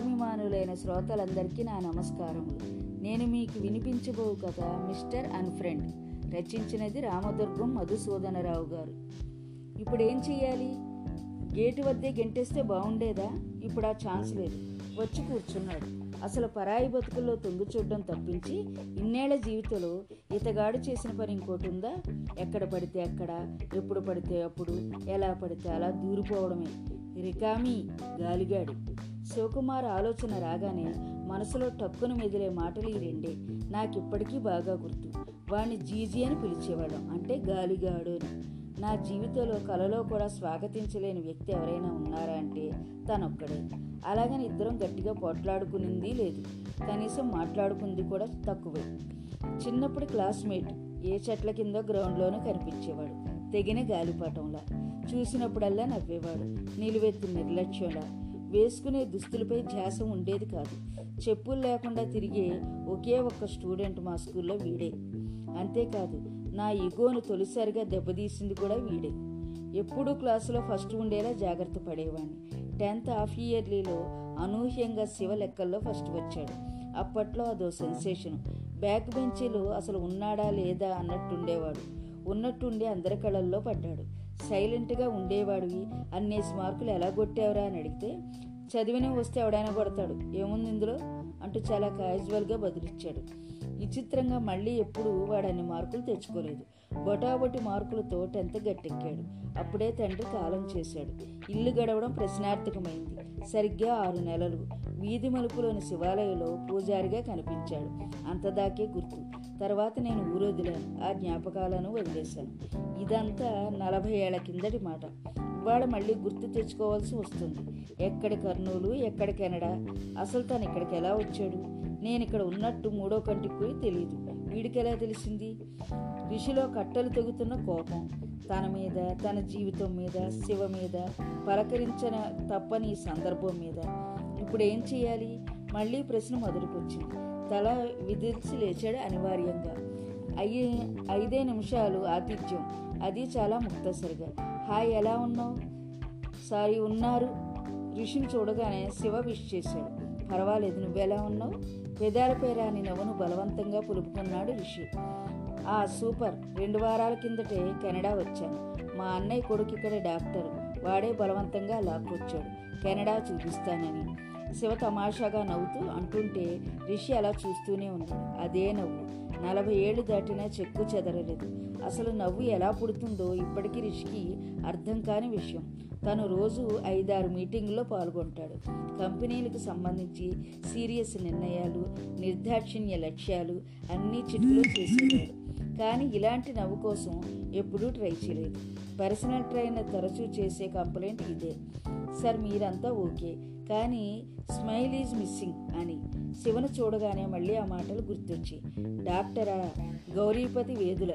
కథాభిమానులైన శ్రోతలందరికీ నా నమస్కారములు. నేను మీకు వినిపించబో కథ మిస్టర్ అన్ఫ్రెండ్. రచించినది రామదుర్గం మధుసూదనరావు గారు. ఇప్పుడు ఏం చెయ్యాలి? గేటు వద్దే గెంటేస్తే బాగుండేదా? ఇప్పుడు ఆ ఛాన్స్ లేదు. వచ్చి కూర్చున్నాడు. అసలు పరాయి బతుకుల్లో తొంగి చూడడం తప్పించి ఇన్నేళ్ళ జీవితంలో ఇతగాడు చేసిన పని ఇంకోటి ఉందా? ఎక్కడ పడితే అక్కడ ఎప్పుడు పడితే అప్పుడు ఎలా పడితే అలా దూరిపోవడమే. రికామి గాలిగాడు. శివకుమార్ ఆలోచన రాగానే మనసులో టక్కును మెదిలే మాటలు ఈ రెండే. నాకిప్పటికీ బాగా గుర్తు. వాణ్ణి జీజీ అని పిలిచేవాళ్ళం. అంటే గాలిగాడు అని. నా జీవితంలో కలలో కూడా స్వాగతించలేని వ్యక్తి ఎవరైనా ఉన్నారా అంటే తనొక్కడే. అలాగని ఇద్దరం గట్టిగా పోట్లాడుకునింది లేదు. కనీసం మాట్లాడుకుంది కూడా తక్కువే. చిన్నప్పుడు క్లాస్మేట్ ఏ చెట్ల కింద గ్రౌండ్లోనూ కనిపించేవాడు. తెగిన గాలిపటంలా. చూసినప్పుడల్లా నవ్వేవాడు. నిలువెత్తు నిర్లక్ష్యంలా. వేసుకునే దుస్తులపై ధ్యాస ఉండేది కాదు. చెప్పులు లేకుండా తిరిగే ఒకే ఒక్క స్టూడెంట్ మా స్కూల్లో వీడే. అంతేకాదు నా ఇగోను తొలిసారిగా దెబ్బతీసింది కూడా వీడే. ఎప్పుడూ క్లాసులో ఫస్ట్ ఉండేలా జాగ్రత్త పడేవాడిని. టెన్త్ హాఫ్ ఇయర్లీలో అనూహ్యంగా శివ లెక్కల్లో ఫస్ట్ వచ్చాడు. అప్పట్లో అదో సెన్సేషన్. బ్యాక్ బెంచీలో అసలు ఉన్నాడా లేదా అన్నట్టుండేవాడు. ఉన్నట్టుండి అందరి కళల్లో పడ్డాడు. సైలెంట్గా ఉండేవాడివి. అన్నేసి మార్కులు ఎలా కొట్టావురా అని అడిగితే చదివిన వస్తే ఎవడైనా కొడతాడు. ఏముంది ఇందులో? అంటూ చాలా క్యాజువల్గా బదులిచ్చాడు. విచిత్రంగా మళ్ళీ ఎప్పుడూ వాడన్ని మార్కులు తెచ్చుకోలేదు. బొటాబొటి మార్కులతో టెన్త్ గట్టెక్కాడు. అప్పుడే తండ్రి కాలం చేశాడు. ఇల్లు గడవడం ప్రశ్నార్థకమైంది. సరిగ్గా ఆరు నెలలు. వీధి మలుపులోని శివాలయంలో పూజారిగా కనిపించాడు. అంతదాకే గుర్తు. తర్వాత నేను ఊరొదిలాను ఆ జ్ఞాపకాలను వదిలేశాను. ఇదంతా నలభై ఏళ్ళ కిందటి మాట. ఇవాళ మళ్ళీ గుర్తు తెచ్చుకోవాల్సి వస్తుంది. ఎక్కడి కర్నూలు ఎక్కడ కెనడా? అసలు తను ఇక్కడికి ఎలా వచ్చాడు? నేను ఇక్కడ ఉన్నట్టు మూడో కంటికి పోయి తెలియదు వీడికి ఎలా తెలిసింది? ఋషిలో కట్టలు తెగుతున్న కోపం. తన మీద తన జీవితం మీద శివ మీద పలకరించిన తప్పని సందర్భం మీద. ఇప్పుడు ఏం చేయాలి? మళ్ళీ ప్రశ్న మొదలుకొచ్చింది. తల విదిల్చి లేచాడు అనివార్యంగా. అయ్యే ఐదే నిమిషాలు ఆతిథ్యం. అది చాలా ముక్తసరిగా. హాయ్ ఎలా ఉన్నావు? సారీ ఉన్నారు. ఋషిని చూడగానే శివ విష్ చేశాడు. పర్వాలేదు నువ్వెలా ఉన్నావు? పెదాల పేరాని నవ్వును బలవంతంగా పులుపుకున్నాడు ఋషి ఆ సూపర్. రెండు వారాల కిందటే కెనడా వచ్చాను. మా అన్నయ్య కొడుకు ఇక్కడ డాక్టర్. వాడే బలవంతంగా లాక్కొచ్చాడు. కెనడా చూపిస్తానని. శివ తమాషాగా నవ్వుతూ అంటుంటే రిషి అలా చూస్తూనే ఉంది. అదే నవ్వు. నలభై ఏళ్ళు దాటినా చెక్కు చెదరలేదు. అసలు నవ్వు ఎలా పుడుతుందో ఇప్పటికీ రిషికి అర్థం కాని విషయం. తను రోజు ఐదారు మీటింగుల్లో పాల్గొంటాడు. కంపెనీలకు సంబంధించి సీరియస్ నిర్ణయాలు నిర్దాక్షిణ్య లక్ష్యాలు అన్నీ చిటికలో చేసేవాడు. కానీ ఇలాంటి నవ్వు కోసం ఎప్పుడూ ట్రై చేయలేదు. పర్సనల్ ట్రైనర్ తరచూ చేసే కంప్లైంట్ ఇదే. సార్ మీరంతా ఓకే. కానీ స్మైల్ ఈజ్ మిస్సింగ్ అని శివను చూడగానే మళ్ళీ ఆ మాటలు గుర్తొచ్చి. డాక్టరా గౌరీపతి వేదుల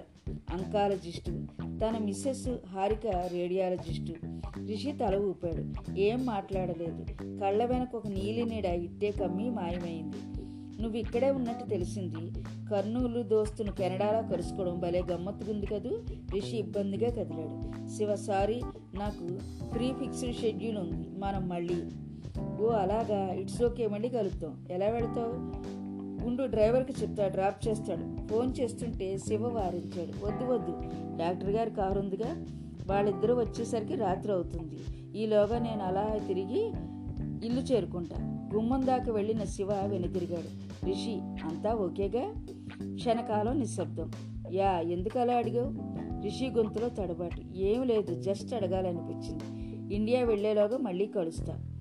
అంకాలజిస్టు తన మిస్సెస్ హారిక రేడియాలజిస్టు. రిషి తల ఊపాడు. ఏం మాట్లాడలేదు. కళ్ళ వెనక ఒక నీలి నీడ ఇట్టే కమ్మి మాయమైంది. నువ్వు ఇక్కడే ఉన్నట్టు తెలిసింది. కర్నూలు దోస్తును కెనడాలో కలుసుకోవడం భలే గమ్మత్తుకుంది కదూ? రిషి ఇబ్బందిగా కదిలాడు. శివ సారీ నాకు ప్రీ ఫిక్స్డ్ షెడ్యూల్ ఉంది. మనం మళ్ళీ ఓ అలాగా. ఇట్స్ ఓకే మళ్ళీ కలుద్దాం. ఎలా వెళతావు? ఉండు డ్రైవర్కి చెప్తా డ్రాప్ చేస్తాడు. ఫోన్ చేస్తుంటే శివ వారించాడు. వద్దు వద్దు. డాక్టర్ గారి కారు ఉందిగా. వాళ్ళిద్దరూ వచ్చేసరికి రాత్రి అవుతుంది. ఈలోగా నేను అలా తిరిగి ఇల్లు చేరుకుంటా. గుమ్మం దాకా వెళ్ళిన శివ వెనుతిరిగాడు. రిషి అంతా ఓకేగా? క్షణకాలం నిశ్శబ్దం. యా ఎందుకు అలా అడిగావు? రిషి గొంతులో తడబాటు. ఏం లేదు జస్ట్ అడగాలనిపించింది. ఇండియా వెళ్ళేలోగా మళ్ళీ కలుస్తా.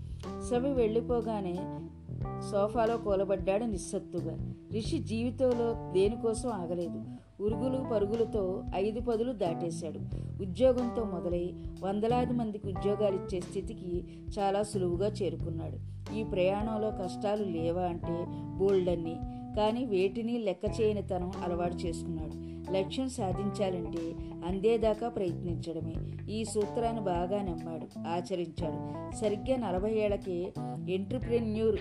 సభ వెళ్ళిపోగానే సోఫాలో కూలబడ్డాడు నిస్సత్తుగా. రిషి జీవితంలో దేనికోసం ఆగలేదు. ఉరుగులు పరుగులతో ఐదు పదులు దాటేశాడు. ఉద్యోగంతో మొదలై వందలాది మందికి ఉద్యోగాలు ఇచ్చే స్థితికి చాలా సులువుగా చేరుకున్నాడు. ఈ ప్రయాణంలో కష్టాలు లేవా అంటే బోల్డన్ని. కానీ వేటిని లెక్క చేయని తనం అలవాటు చేసుకున్నాడు. లక్ష్యం సాధించాలంటే అందేదాకా ప్రయత్నించడమే. ఈ సూత్రాన్ని బాగా నమ్మాడు. ఆచరించాడు. సరిగ్గా నలభై ఏళ్ళకే ఎంటర్ప్రెన్యూర్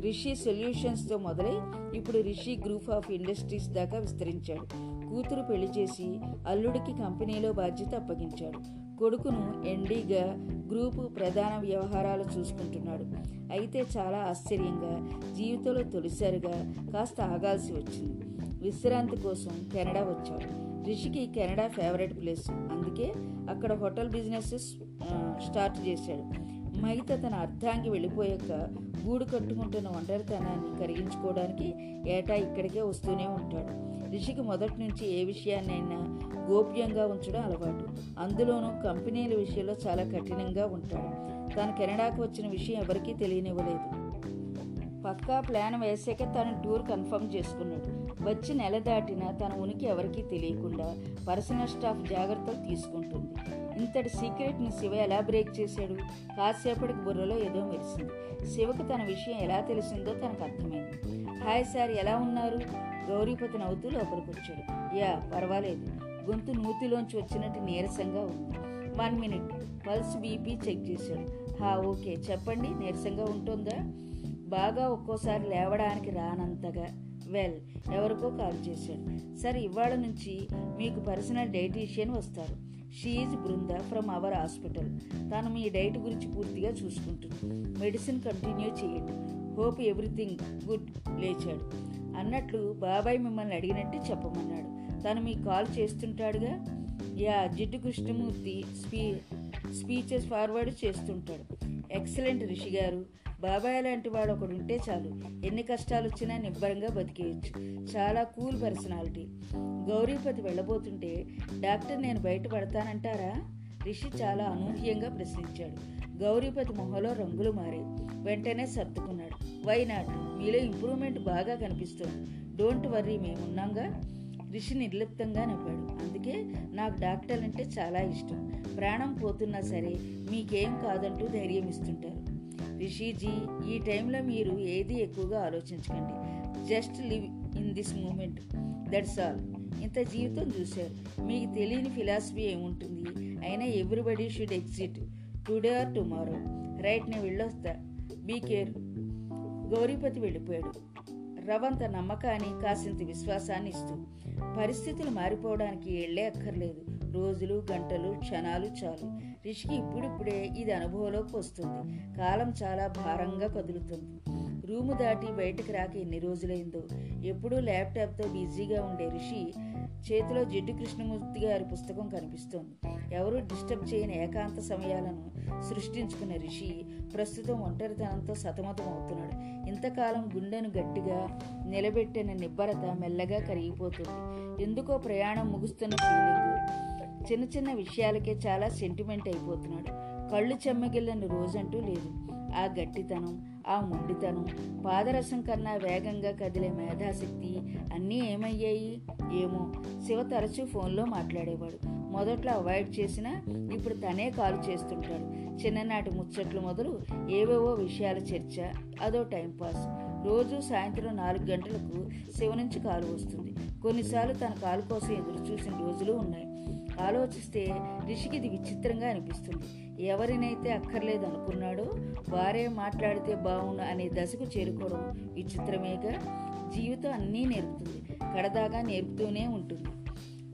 రిషి సొల్యూషన్స్తో మొదలై ఇప్పుడు రిషి గ్రూప్ ఆఫ్ ఇండస్ట్రీస్ దాకా విస్తరించాడు. కూతురు పెళ్ళి చేసి అల్లుడికి కంపెనీలో బాధ్యత అప్పగించాడు. కొడుకును ఎండీగా గ్రూపు ప్రధాన వ్యవహారాలు చూసుకుంటున్నాడు. అయితే చాలా ఆశ్చర్యంగా జీవితంలో తొలిసారిగా కాస్త ఆగాల్సి వచ్చింది. విశ్రాంతి కోసం కెనడా వచ్చాడు. రిషికి కెనడా ఫేవరెట్ ప్లేస్. అందుకే అక్కడ హోటల్ బిజినెస్ స్టార్ట్ చేశాడు. మహిత తన అర్ధాంగి వెళ్ళిపోయాక గూడు కట్టుకుంటున్న ఒంటరితనాన్ని కరిగించుకోవడానికి ఏటా ఇక్కడికే వస్తూనే ఉంటాడు. రిషికి మొదటి నుంచి ఏ విషయాన్నైనా గోప్యంగా ఉంచడం అలవాటు. అందులోనూ కంపెనీల విషయంలో చాలా కఠినంగా ఉంటాడు. తాను కెనడాకు వచ్చిన విషయం ఎవరికీ తెలియనివ్వలేదు. పక్కా ప్లాన్ వేసాక తను టూర్ కన్ఫర్మ్ చేసుకున్నాడు. వచ్చి నెల దాటిన తన ఉనికి ఎవరికీ తెలియకుండా పర్సనల్ స్టాఫ్ జాగ్రత్తలు తీసుకుంటుంది. ఇంతటి సీక్రెట్ని శివ ఎలా బ్రేక్ చేశాడు? కాసేపటికి బుర్రలో ఏదో మెరిసింది. శివకు తన విషయం ఎలా తెలిసిందో తనకు అర్థమైంది. హాయ్ సార్ ఎలా ఉన్నారు? గౌరీపతి నవ్వుతూ లోపలికి వచ్చాడు యా పర్వాలేదు. గొంతు నూతిలోంచి వచ్చినట్టు నీరసంగా ఉంది. One minute. Pulse BP check చేశాడు. హా ఓకే. చెప్పండి నీరసంగా ఉంటుందా? బాగా ఒక్కోసారి లేవడానికి రానంతగా. వెల్ ఎవరికో కాల్ చేశాడు. సార్ ఇవాళ నుంచి మీకు పర్సనల్ డైటీషియన్ వస్తారు. She Brinda from our hospital తను మీ డైట్ గురించి పూర్తిగా చూసుకుంటుంది. మెడిసిన్ కంటిన్యూ చేయండి. హోప్ ఎవ్రీథింగ్ గుడ్ లేచాడు. అన్నట్లు బాబాయ్ మిమ్మల్ని అడిగినట్టు చెప్పమన్నాడు. తను మీకు call చేస్తుంటాడుగా? Yeah Jiddu Krishnamurti spee speeches forward చేస్తుంటాడు. ఎక్సలెంట్ రిషి గారు. బాబాయ్ లాంటి వాడు ఒకడు ఉంటే చాలు. ఎన్ని కష్టాలు వచ్చినా నిబ్బరంగా బతికేయచ్చు. చాలా కూల్ పర్సనాలిటీ. గౌరీపతి వెళ్ళబోతుంటే డాక్టర్ నేను బయట పడతానంటారా? రిషి చాలా అనూహ్యంగా ప్రశ్నించాడు. గౌరీపతి మొహలో రంగులు మారాయి వెంటనే సర్దుకున్నాడు. వైనాట్ మీలో ఇంప్రూవ్మెంట్ బాగా కనిపిస్తోంది. Don't worry మేమున్నాంగా? రిషి నిర్లిప్తంగా నవ్వాడు. అందుకే నాకు డాక్టర్ అంటే చాలా ఇష్టం. ప్రాణం పోతున్నా సరే మీకేం కాదంటూ ధైర్యం ఇస్తుంటారు రిషిజీ ఈ టైంలో మీరు ఏది ఎక్కువగా ఆలోచించకండి. Just live in this moment. That's all. ఇంత జీవితం చూశారు. మీకు తెలియని ఫిలాసఫీ ఏముంటుంది? అయినా everybody should exit. Today or tomorrow. Right నేను వెళ్ళొస్తా. Be care. గౌరీపతి వెళ్ళిపోయాడు. రవంత నమ్మకాన్ని కాసింత విశ్వాసాన్ని ఇస్తూ పరిస్థితులు మారిపోవడానికి వెళ్ళే అక్కర్లేదు. రోజులు గంటలు క్షణాలు చాలు. రిషికి ఇప్పుడిప్పుడే ఇది అనుభవంలోకి వస్తుంది. కాలం చాలా భారంగా కదులుతుంది. రూము దాటి బయటకు రాక ఎన్ని రోజులైందో. ఎప్పుడూ ల్యాప్టాప్తో బిజీగా ఉండే రిషి చేతిలో జిడ్డు కృష్ణమూర్తి గారి పుస్తకం కనిపిస్తోంది. ఎవరూ డిస్టర్బ్ చేయని ఏకాంత సమయాలను సృష్టించుకున్న రిషి ప్రస్తుతం ఒంటరితనంతో సతమతం అవుతున్నాడు ఇంతకాలం గుండెను గట్టిగా నిలబెట్టిన నిబ్బరత మెల్లగా కరిగిపోతుంది. ఎందుకో ప్రయాణం ముగుస్తున్న ఫీలింగ్ చిన్న చిన్న విషయాలకే చాలా సెంటిమెంట్ అయిపోతున్నాడు. కళ్ళు చెమ్మగిల్లని రోజంటూ లేదు. ఆ గట్టితనం ఆ మొండితనం పాదరసం కన్నా వేగంగా కదిలే మేధాశక్తి అన్నీ ఏమయ్యాయి? ఏమో. శివ తరచూ ఫోన్లో మాట్లాడేవాడు. మొదట్లో అవాయిడ్ చేసినా ఇప్పుడు తనే కాల్ చేస్తుంటాడు. చిన్ననాటి ముచ్చట్లు మొదలు ఏవేవో విషయాల చర్చ అదో టైంపాస్ రోజు సాయంత్రం నాలుగు గంటలకు శివ నుంచి కాలు వస్తుంది. కొన్నిసార్లు తన కాలు కోసం ఎదురు చూసిన రోజులు ఉన్నాయి. ఆలోచిస్తే రిషికి ఇది విచిత్రంగా అనిపిస్తుంది. ఎవరినైతే అక్కర్లేదు అనుకున్నాడో వారే మాట్లాడితే బాగుండు అనే దశకు చేరుకోవడం విచిత్రమేగా జీవితం అన్నీ నేర్పుతుంది. కడదాగా నేర్పుతూనే ఉంటుంది.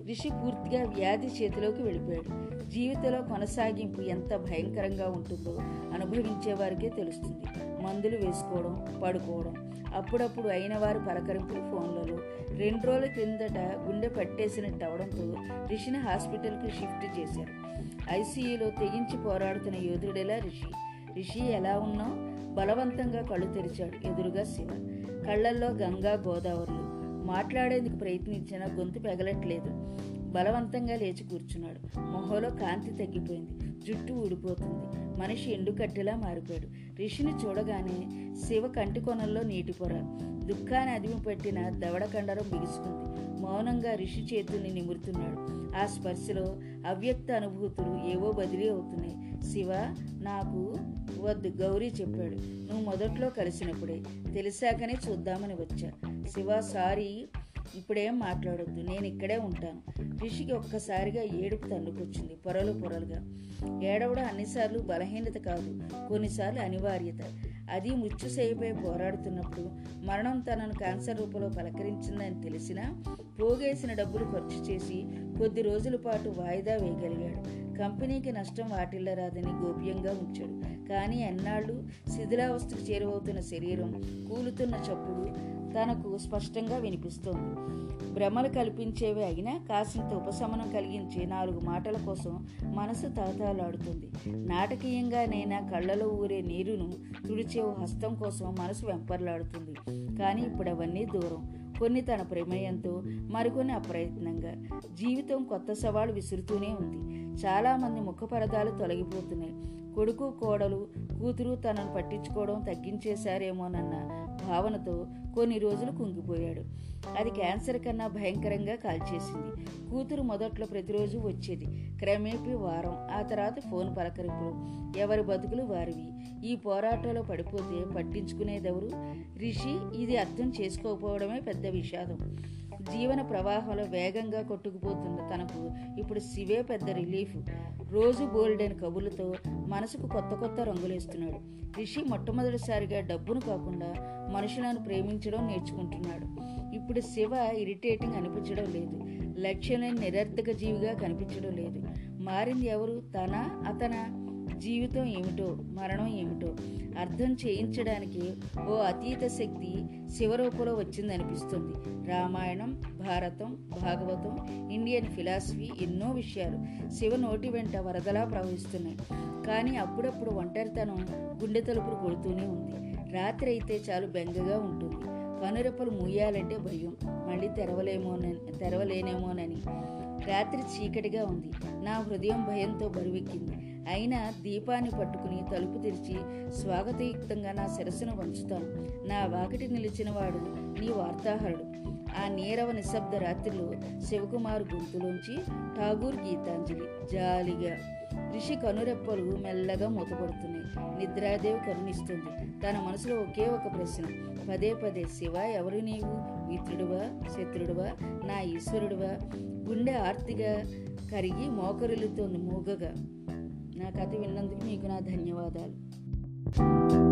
రిషి పూర్తిగా వ్యాధి చేతిలోకి వెళ్ళిపోయాడు. జీవితంలో కొనసాగింపు ఎంత భయంకరంగా ఉంటుందో అనుభవించే వారికే తెలుస్తుంది. మందులు వేసుకోవడం పడుకోవడం. అప్పుడప్పుడు అయిన వారు పలకరింపులు ఫోన్లలో. రెండు రోజుల క్రిందట గుండె పట్టేసినట్టు అవడంతో రిషిని హాస్పిటల్కి షిఫ్ట్ చేశారు. ఐసీయూలో తెగించి పోరాడుతున్న యోధుడెలా రిషి? రిషి ఎలా ఉన్నావు బలవంతంగా కళ్ళు తెరిచాడు ఎదురుగా శివ. కళ్ళల్లో గంగా గోదావరులు. మాట్లాడేందుకు ప్రయత్నించినా గొంతు పెగలట్లేదు. బలవంతంగా లేచి కూర్చున్నాడు. మొహంలో కాంతి తగ్గిపోయింది. జుట్టు ఊడిపోతుంది. మనిషి ఎండుకట్టెలా మారిపోయాడు. రిషిని చూడగానే శివ కంటి కొనల్లో నీటి పొర. దుఃఖాన్ని అదిమి పెట్టిన దవడ కండరం బిగుసుకుంది. మౌనంగా రిషి చేతుల్ని నిమురుతున్నాడు. ఆ స్పర్శలో అవ్యక్త అనుభూతులు ఏవో బదిలీ అవుతున్నాయి. శివ నాకు వద్దు గౌరీ చెప్పాడు. నువ్వు మొదట్లో కలిసినప్పుడే. తెలిసాకనే చూద్దామని వచ్చా. శివ సారీ ఇప్పుడేం మాట్లాడొద్దు నేను ఇక్కడే ఉంటాను. రిషికి ఒక్కసారిగా ఏడుపు తన్నుకొచ్చింది పొరలు పొరలుగా. ఏడవడం అన్నిసార్లు బలహీనత కాదు కొన్నిసార్లు అనివార్యత. అది మృత్యుశయ్యపై పోరాడుతున్నప్పుడు మరణం తనను క్యాన్సర్ రూపంలో పలకరించిందని తెలిసినా పోగేసిన డబ్బులు ఖర్చు చేసి కొద్ది రోజుల పాటు వాయిదా వేయగలిగాడు. కంపెనీకి నష్టం వాటిల్లరాదని గోప్యంగా ఉంచాడు. కానీ ఎన్నాళ్ళు శిథిలావస్థకు చేరువవుతున్న శరీరం కూలుతున్న చప్పుడు తనకు స్పష్టంగా వినిపిస్తోంది. భ్రమలు కల్పించేవి అయినా కాసింత ఉపశమనం కలిగించే నాలుగు మాటల కోసం మనసు తహతహలాడుతుంది. నాటకీయంగానైనా కళ్ళలో ఊరే నీరును తుడిచే హస్తం కోసం మనసు వెంపర్లాడుతుంది. కానీ ఇప్పుడు అవన్నీ దూరం. కొన్ని తన ప్రమేయంతో మరికొన్ని అప్రయత్నంగా. జీవితం కొత్త సవాలు విసురుతూనే ఉంది. చాలామంది ముఖపరదాలు తొలగిపోతున్నాయి. కొడుకు కోడలు కూతురు తనను పట్టించుకోవడం తగ్గించేశారేమోనన్న భావనతో కొన్ని రోజులు కుంగిపోయాడు. అది క్యాన్సర్ కన్నా భయంకరంగా కాల్చేసింది. కూతురు మొదట్లో ప్రతిరోజు వచ్చేది. క్రమేపీ వారం ఆ తర్వాత ఫోన్ పలకరింపులు. ఎవరి బతుకులు వారివి. ఈ పోరాటంలో పడిపోతే పట్టించుకునేదెవరు? రిషి ఇది అర్థం చేసుకోకపోవడమే పెద్ద విషాదం. జీవన ప్రవాహంలో వేగంగా కొట్టుకుపోతున్న తనకు ఇప్పుడు శివే పెద్ద రిలీఫ్. రోజు బోల్డెన్ కబుర్లతో మనసుకు కొత్త కొత్త రంగులేస్తున్నాడు. రిషి మొట్టమొదటిసారిగా డబ్బును కాకుండా మనుషులను ప్రేమించడం నేర్చుకుంటున్నాడు. ఇప్పుడు శివ ఇరిటేటింగ్ అనిపించడం లేదు. లక్ష్యం నిరర్థక జీవిగా కనిపించడం లేదు. మారింది ఎవరు? తన అతన? జీవితం ఏమిటో మరణం ఏమిటో అర్థం చేయించడానికి ఓ అతీత శక్తి శివరూపంలో వచ్చిందనిపిస్తుంది. రామాయణం భారతం భాగవతం ఇండియన్ ఫిలాసఫీ ఎన్నో విషయాలు శివ నోటి వెంట వరదలా ప్రవహిస్తున్నాయి. కానీ అప్పుడప్పుడు ఒంటరితనం గుండె తలుపులు కొడుతూనే ఉంది. రాత్రి అయితే చాలు బెంగగా ఉంటుంది. కనురెప్పలు మూయాలంటే భయం. మళ్ళీ తెరవలేమోనని తెరవలేనేమోనని రాత్రి చీకటిగా ఉంది. నా హృదయం భయంతో బరువెక్కింది. అయినా దీపాన్ని పట్టుకుని తలుపు తెరిచి స్వాగతయుక్తంగా నా శిరస్సును వంచుతాను నా వాకిటి నిలిచినవాడు నీ వార్తాహరుడు. ఆ నీరవ నిశ్శబ్ద రాత్రిలో శివకుమార్ గొంతులోంచి ఠాగూర్ గీతాంజలి జాలిగా ఋషి కనురెప్పలు మెల్లగా మూతపడుతున్నాయి. నిద్రాదేవి కరుణిస్తుంది. తన మనసులో ఒకే ఒక ప్రశ్న. పదే పదే శివ ఎవరు నీవు? మిత్రుడువా? శత్రుడువా? నా ఈశ్వరుడువా? గుండె ఆర్తిగా కరిగి మోకరులుతోంది మూగగా. నా కథ విన్నందుకు మీకు నా ధన్యవాదాలు.